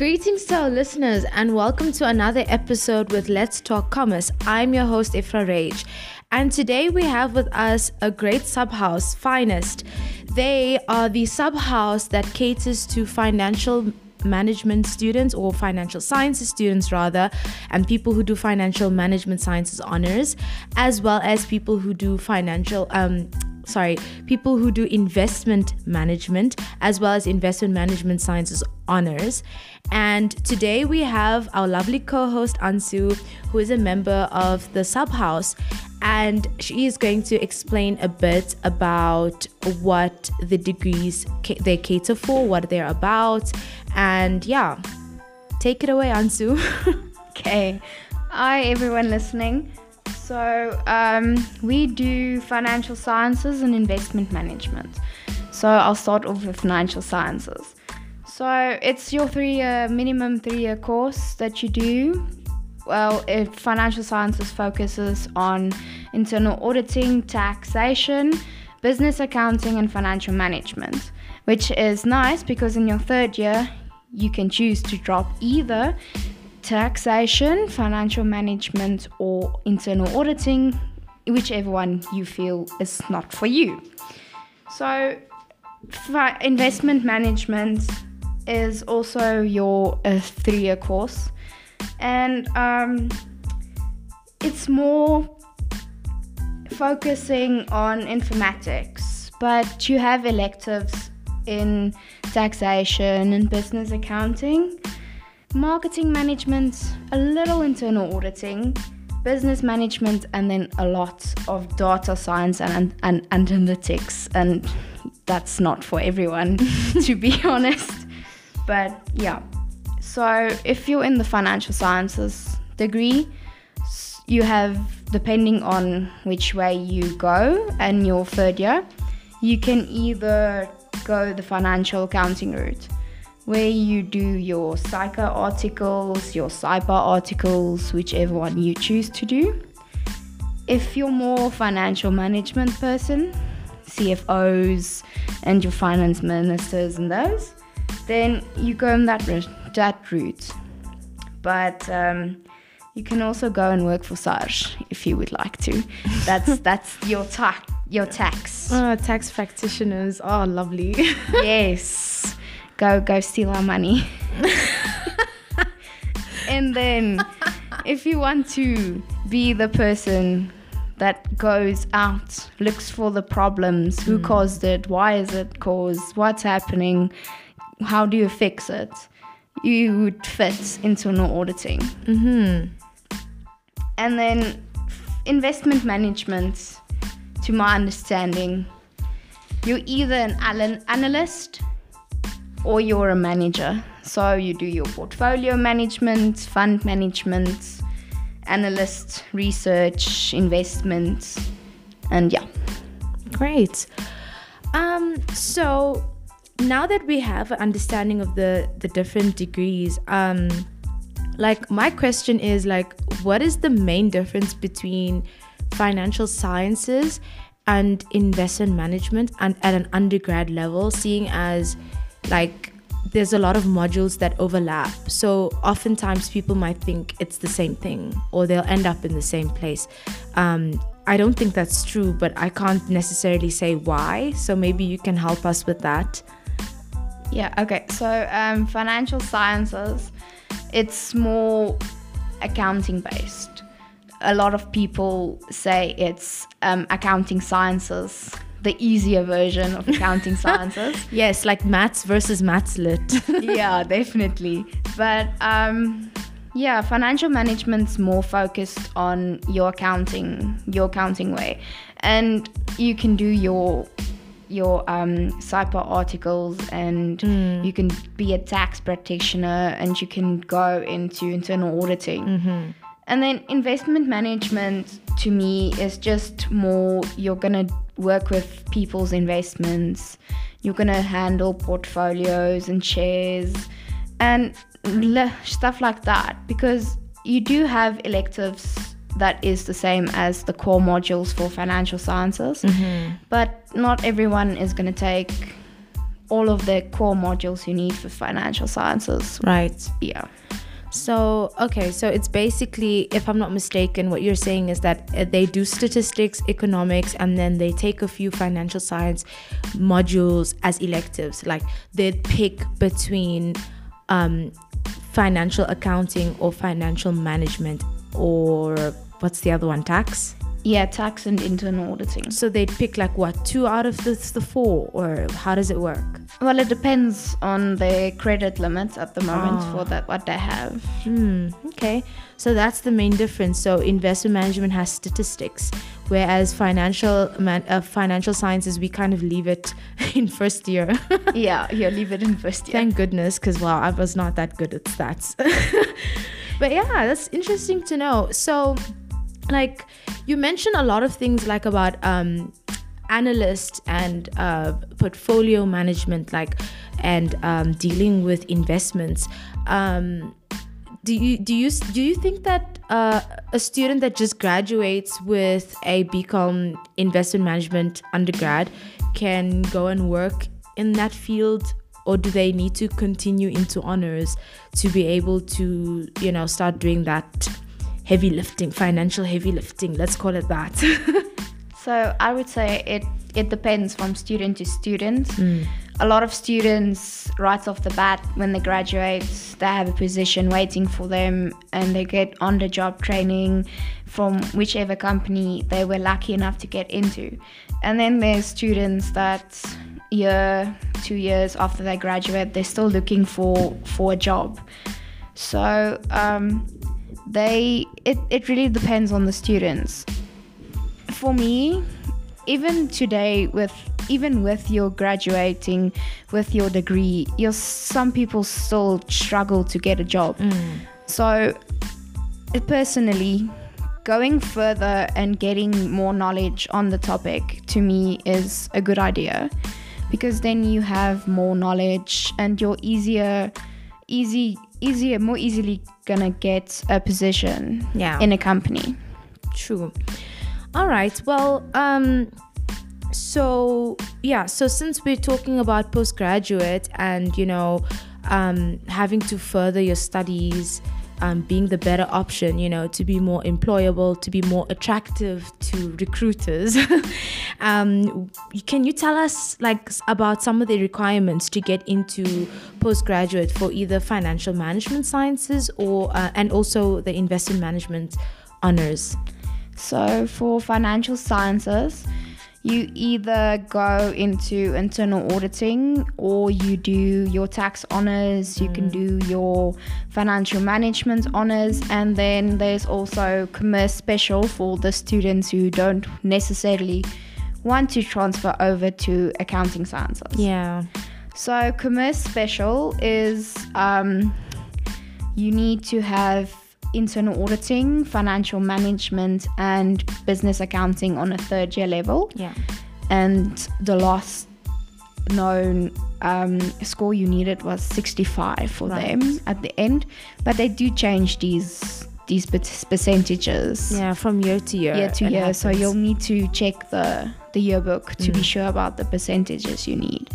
Greetings to our listeners and welcome to another episode with Let's Talk Commerce. I'm your host, Ifra Rage. And today we have with us a great subhouse, Finest. They are the subhouse that caters to financial management students or financial sciences students rather and people who do financial management sciences honors as well as people who do financial um sorry, people who do investment management as well as investment management sciences honors. And today we have our lovely co host Ansu, who is a member of the Subhouse, and she is going to explain a bit about what the degrees they cater for, what they're about, and yeah, take it away, Ansu. okay. Hi, everyone listening. So, um, we do financial sciences and investment management. So, I'll start off with financial sciences. So, it's your three year, minimum three year course that you do. Well, if financial sciences focuses on internal auditing, taxation, business accounting, and financial management, which is nice because in your third year, you can choose to drop either taxation, financial management, or internal auditing, whichever one you feel is not for you. So, investment management is also your three year course, and um, it's more focusing on informatics, but you have electives in taxation and business accounting marketing management, a little internal auditing, business management, and then a lot of data science and, and, and analytics. And that's not for everyone, to be honest. But yeah, so if you're in the financial sciences degree, you have, depending on which way you go and your third year, you can either go the financial accounting route where you do your SAICA articles, your SAIPA articles, whichever one you choose to do. If you're more financial management person, CFOs and your finance ministers and those, then you go in that that route. But um, you can also go and work for SARS if you would like to. That's that's your tax your tax. Oh, tax practitioners. Oh, lovely. yes go go steal our money. and then if you want to be the person that goes out, looks for the problems, who mm. caused it, why is it caused, what's happening, how do you fix it, you would fit internal auditing. Mm-hmm. And then investment management, to my understanding, you're either an analyst or you're a manager. So you do your portfolio management, fund management, analyst, research, investment, and yeah. Great. Um, so now that we have an understanding of the the different degrees, um, like my question is like, what is the main difference between financial sciences and investment management and at an undergrad level, seeing as like there's a lot of modules that overlap. So oftentimes people might think it's the same thing or they'll end up in the same place. Um, I don't think that's true, but I can't necessarily say why. So maybe you can help us with that. Yeah, okay. So um, financial sciences, it's more accounting based. A lot of people say it's um, accounting sciences the easier version of accounting sciences. yes, like maths versus maths lit. yeah, definitely. But um, yeah, financial management's more focused on your accounting, your accounting way, and you can do your your um, SAIPA articles and mm. you can be a tax practitioner and you can go into internal auditing. Mm-hmm. And then investment management to me is just more you're going to work with people's investments, you're going to handle portfolios and shares and stuff like that because you do have electives that is the same as the core modules for financial sciences, mm-hmm. but not everyone is going to take all of the core modules you need for financial sciences. Right. Yeah. So, okay, so it's basically, if I'm not mistaken, what you're saying is that uh, they do statistics, economics, and then they take a few financial science modules as electives. Like they'd pick between um, financial accounting or financial management, or what's the other one? Tax? Yeah, tax and internal auditing. So they'd pick like what, two out of the, the four, or how does it work? Well, it depends on the credit limits at the moment Ah. for that what they have. Hmm. Okay. So that's the main difference. So investment management has statistics, whereas financial man, uh, financial sciences we kind of leave it in first year. yeah, you leave it in first year. Thank goodness, because wow, I was not that good at stats. but yeah, that's interesting to know. So, like you mentioned a lot of things like about um, analyst and uh, portfolio management, like and um, dealing with investments. Um, do you do you do you think that uh, a student that just graduates with a BCom investment management undergrad can go and work in that field or do they need to continue into honors to be able to you know start doing that heavy lifting financial heavy lifting let's call it that So I would say it it depends from student to student. Mm. A lot of students right off the bat when they graduate, they have a position waiting for them and they get on the job training from whichever company they were lucky enough to get into. And then there's students that year, two years after they graduate, they're still looking for for a job. So um, they it, it really depends on the students. For me, even today with even with your graduating with your degree, you're some people still struggle to get a job. So uh, personally, going further and getting more knowledge on the topic to me is a good idea. Because then you have more knowledge and you're easier easy easier more easily gonna get a position Yeah. in a company. True. All right. Well, um, so yeah. So since we're talking about postgraduate and you know, um, having to further your studies, um, being the better option, you know, to be more employable, to be more attractive to recruiters. um, can you tell us like about some of the requirements to get into postgraduate for either financial management sciences or uh, and also the investment management honors? So for financial sciences, you either go into internal auditing or you do your tax honors, you can do your financial management honors, and then there's also commerce special for the students who don't necessarily want to transfer over to accounting sciences. Yeah. So, commerce special is um, you need to have internal auditing, financial management, and business accounting on a third year level. Yeah. And the last known um, score you needed was 65 for Right. them at the end. But they do change these these percentages Yeah, from year to year. year to year. So you'll need to check the the yearbook to be sure about the percentages you need.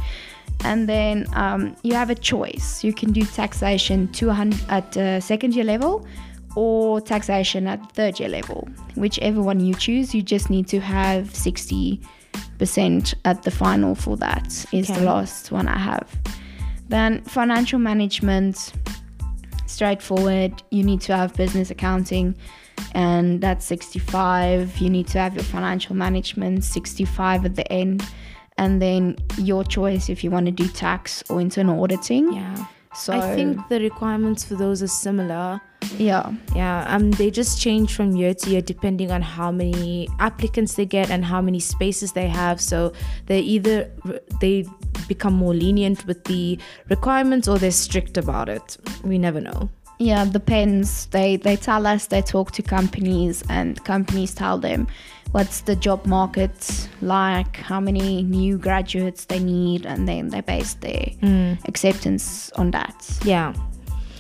And then um, you have a choice. You can do taxation 200 at uh, second year level or taxation at third year level. Whichever one you choose, you just need to have 60% at the final for that, is Okay. the last one I have. Then financial management, straightforward. You need to have business accounting, and that's 65. You need to have your financial management, 65 at the end. And then your choice if you want to do tax or internal auditing. Yeah. So I think the requirements for those are similar. Yeah, Yeah, um, they just change from year to year depending on how many applicants they get and how many spaces they have. So they either they become more lenient with the requirements or they're strict about it. We never know. yeah, depends. They they tell us they talk to companies, and companies tell them what's the job market like, how many new graduates they need, and then they base their acceptance on that. Yeah.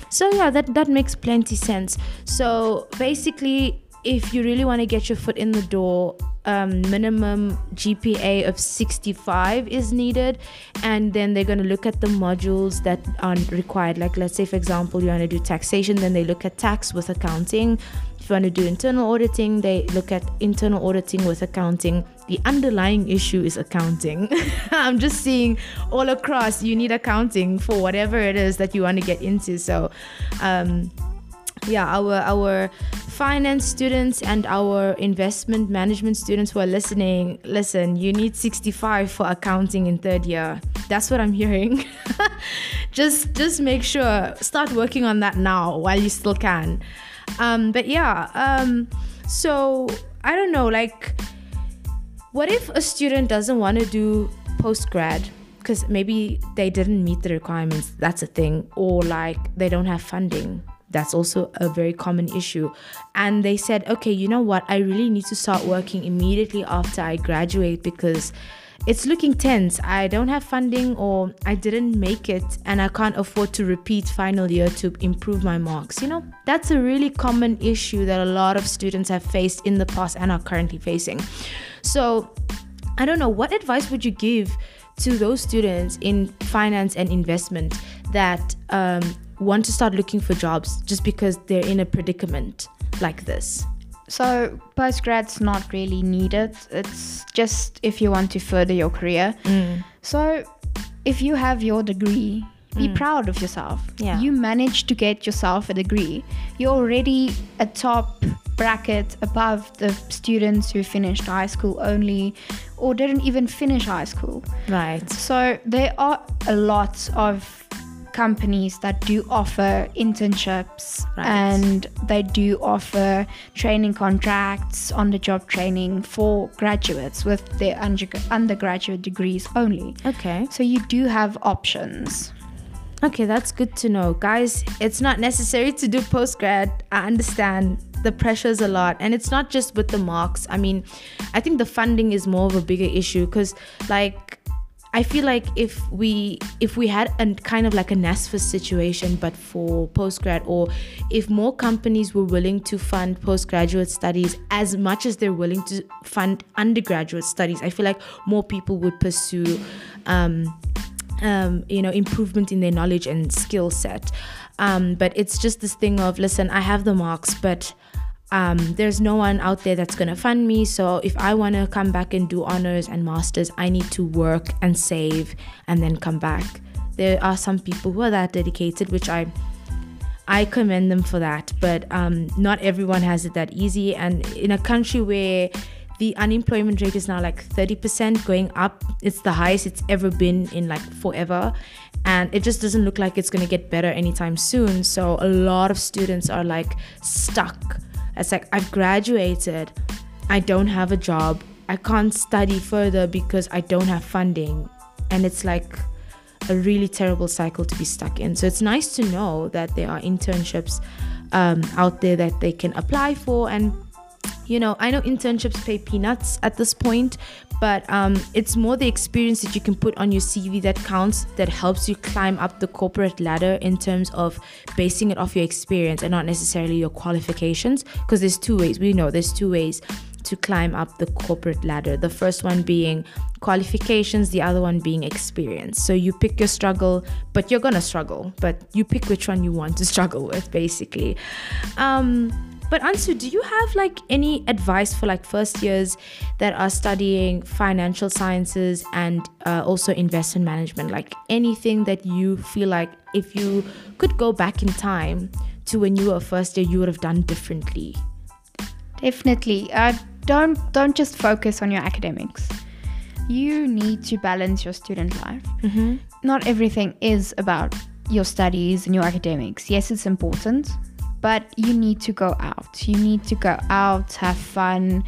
So yeah, that that makes plenty sense. So basically, if you really want to get your foot in the door um, minimum GPA of 65 is needed, and then they're going to look at the modules that are required. Like, let's say, for example, you want to do taxation, then they look at tax with accounting. If you want to do internal auditing, they look at internal auditing with accounting. The underlying issue is accounting. I'm just seeing all across you need accounting for whatever it is that you want to get into. So, um, yeah our our finance students and our investment management students who are listening listen you need 65 for accounting in third year that's what i'm hearing just just make sure start working on that now while you still can um, but yeah um, so i don't know like what if a student doesn't want to do post grad because maybe they didn't meet the requirements that's a thing or like they don't have funding that's also a very common issue. And they said, okay, you know what? I really need to start working immediately after I graduate because it's looking tense. I don't have funding or I didn't make it and I can't afford to repeat final year to improve my marks. You know, that's a really common issue that a lot of students have faced in the past and are currently facing. So, I don't know, what advice would you give to those students in finance and investment that um, want to start looking for jobs just because they're in a predicament like this? So postgrad's not really needed. It's just if you want to further your career. Mm. So if you have your degree, be Mm. proud of yourself. Yeah. You managed to get yourself a degree. You're already a top bracket above the students who finished high school only or didn't even finish high school. Right. So there are a lot of companies that do offer internships Right. and they do offer training contracts on the job training for graduates with their underg- undergraduate degrees only. Okay. So you do have options. Okay, that's good to know. Guys, it's not necessary to do post grad. I understand the pressure's a lot. And it's not just with the marks. I mean, I think the funding is more of a bigger issue because, like, I feel like if we if we had a kind of like a NSFAS situation, but for postgrad, or if more companies were willing to fund postgraduate studies as much as they're willing to fund undergraduate studies, I feel like more people would pursue um, um, you know, improvement in their knowledge and skill set. Um, but it's just this thing of, listen, I have the marks, but um, there's no one out there that's going to fund me. So if I want to come back and do honors and masters, I need to work and save and then come back. There are some people who are that dedicated, which I I commend them for that. But um, not everyone has it that easy. And in a country where the unemployment rate is now like 30% going up, it's the highest it's ever been in like forever. And it just doesn't look like it's going to get better anytime soon. So a lot of students are like stuck. It's like, I've graduated, I don't have a job, I can't study further because I don't have funding. And it's like, a really terrible cycle to be stuck in. So it's nice to know that there are internships um, out there that they can apply for. And, you know, I know internships pay peanuts at this point, but um, it's more the experience that you can put on your CV that counts, that helps you climb up the corporate ladder in terms of basing it off your experience and not necessarily your qualifications. Because there's two ways, we know there's two ways to climb up the corporate ladder. The first one being qualifications, the other one being experience. So you pick your struggle, but you're gonna struggle, but you pick which one you want to struggle with, basically. Um, but Ansu, do you have like any advice for like first years that are studying financial sciences and uh, also investment management? Like anything that you feel like if you could go back in time to when you were first year, you would have done differently? Definitely. Uh, don't don't just focus on your academics. You need to balance your student life. Mm-hmm. Not everything is about your studies and your academics. Yes, it's important, but you need to go out. You need to go out, have fun,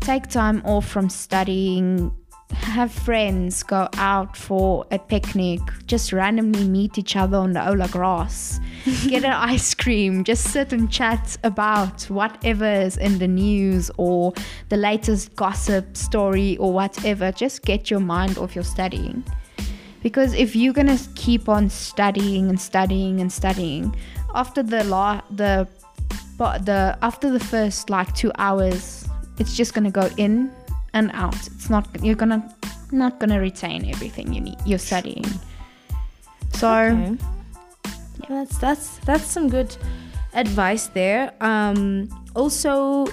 take time off from studying, have friends, go out for a picnic, just randomly meet each other on the Aula grass, get an ice cream, just sit and chat about whatever is in the news or the latest gossip story or whatever. Just get your mind off your studying. Because if you're gonna keep on studying and studying and studying, after the law, the but the after the first like two hours, it's just gonna go in and out. It's not you're gonna not gonna retain everything you need you're studying. So Okay. Yeah, that's that's that's some good advice there. Um, also,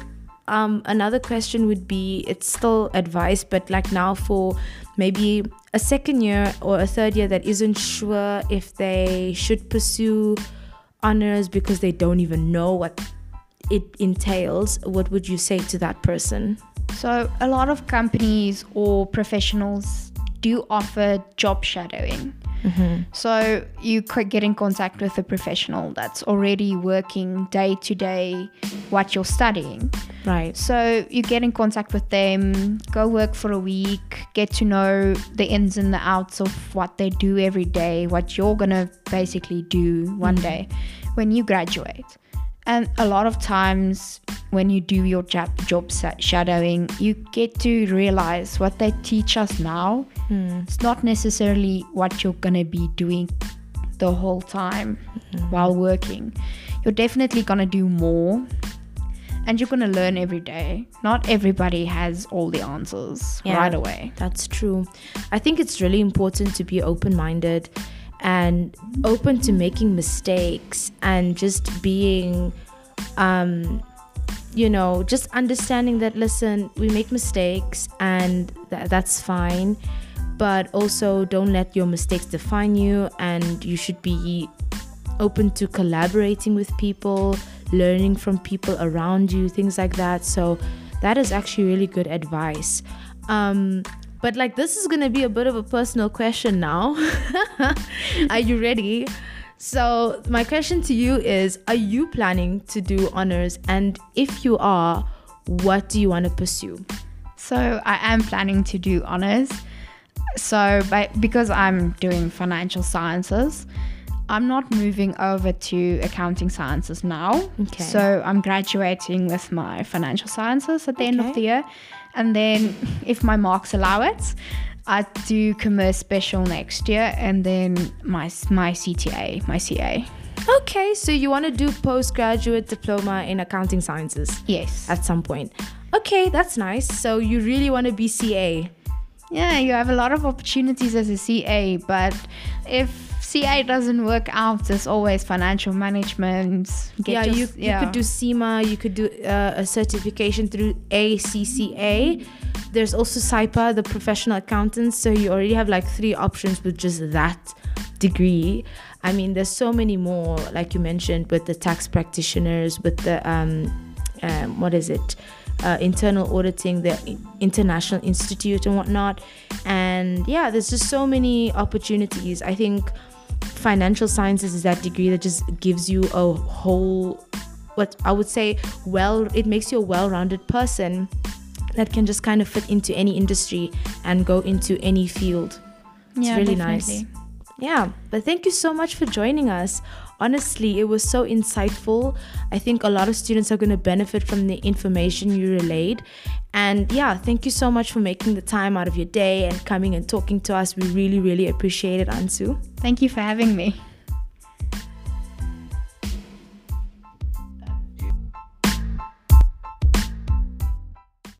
um, another question would be it's still advice, but like now for maybe a second year or a third year that isn't sure if they should pursue honors because they don't even know what it entails. What would you say to that person? So, a lot of companies or professionals do offer job shadowing. Mm-hmm. So, you could get in contact with a professional that's already working day to day what you're studying. Right. So, you get in contact with them, go work for a week, get to know the ins and the outs of what they do every day, what you're going to basically do one mm-hmm. day when you graduate. And a lot of times, when you do your job, job shadowing, you get to realize what they teach us now. Hmm. It's not necessarily what you're going to be doing the whole time hmm. while working. You're definitely going to do more and you're going to learn every day. Not everybody has all the answers Yeah. right away. That's true. I think it's really important to be open minded and open to making mistakes and just being, um, you know, just understanding that, listen, we make mistakes and tha- that's fine. But also, don't let your mistakes define you, and you should be open to collaborating with people, learning from people around you, things like that. So that is actually really good advice. Um, but like this is gonna be a bit of a personal question now. are you ready? So my question to you is: Are you planning to do honors? And if you are, what do you want to pursue? So I am planning to do honors. So by, because I'm doing financial sciences, I'm not moving over to accounting sciences now. Okay. So I'm graduating with my financial sciences at the end of the year. And then if my marks allow it, I do commerce special next year and then my my CTA, my CA. Okay, so you want to do postgraduate diploma in accounting sciences Yes. at some point. Okay, that's nice. So you really want to be CA. Yeah, you have a lot of opportunities as a CA, but if CA doesn't work out, there's always financial management. Get yeah, your- you, you could do CIMA, you could do uh, a certification through ACCA. There's also SAIPA, the professional accountants. So you already have like three options with just that degree. I mean, there's so many more, like you mentioned, with the tax practitioners, with the, um, um, what is it? Uh, internal auditing, the International Institute, and whatnot. And yeah, there's just so many opportunities. I think financial sciences is that degree that just gives you a whole what I would say well it makes you a well-rounded person that can just kind of fit into any industry and go into any field. It's Yeah, really definitely. nice. Yeah, but thank you so much for joining us. Honestly, it was so insightful. I think a lot of students are going to benefit from the information you relayed. And yeah, thank you so much for making the time out of your day and coming and talking to us. We really, really appreciate it, Ansu. Thank you for having me.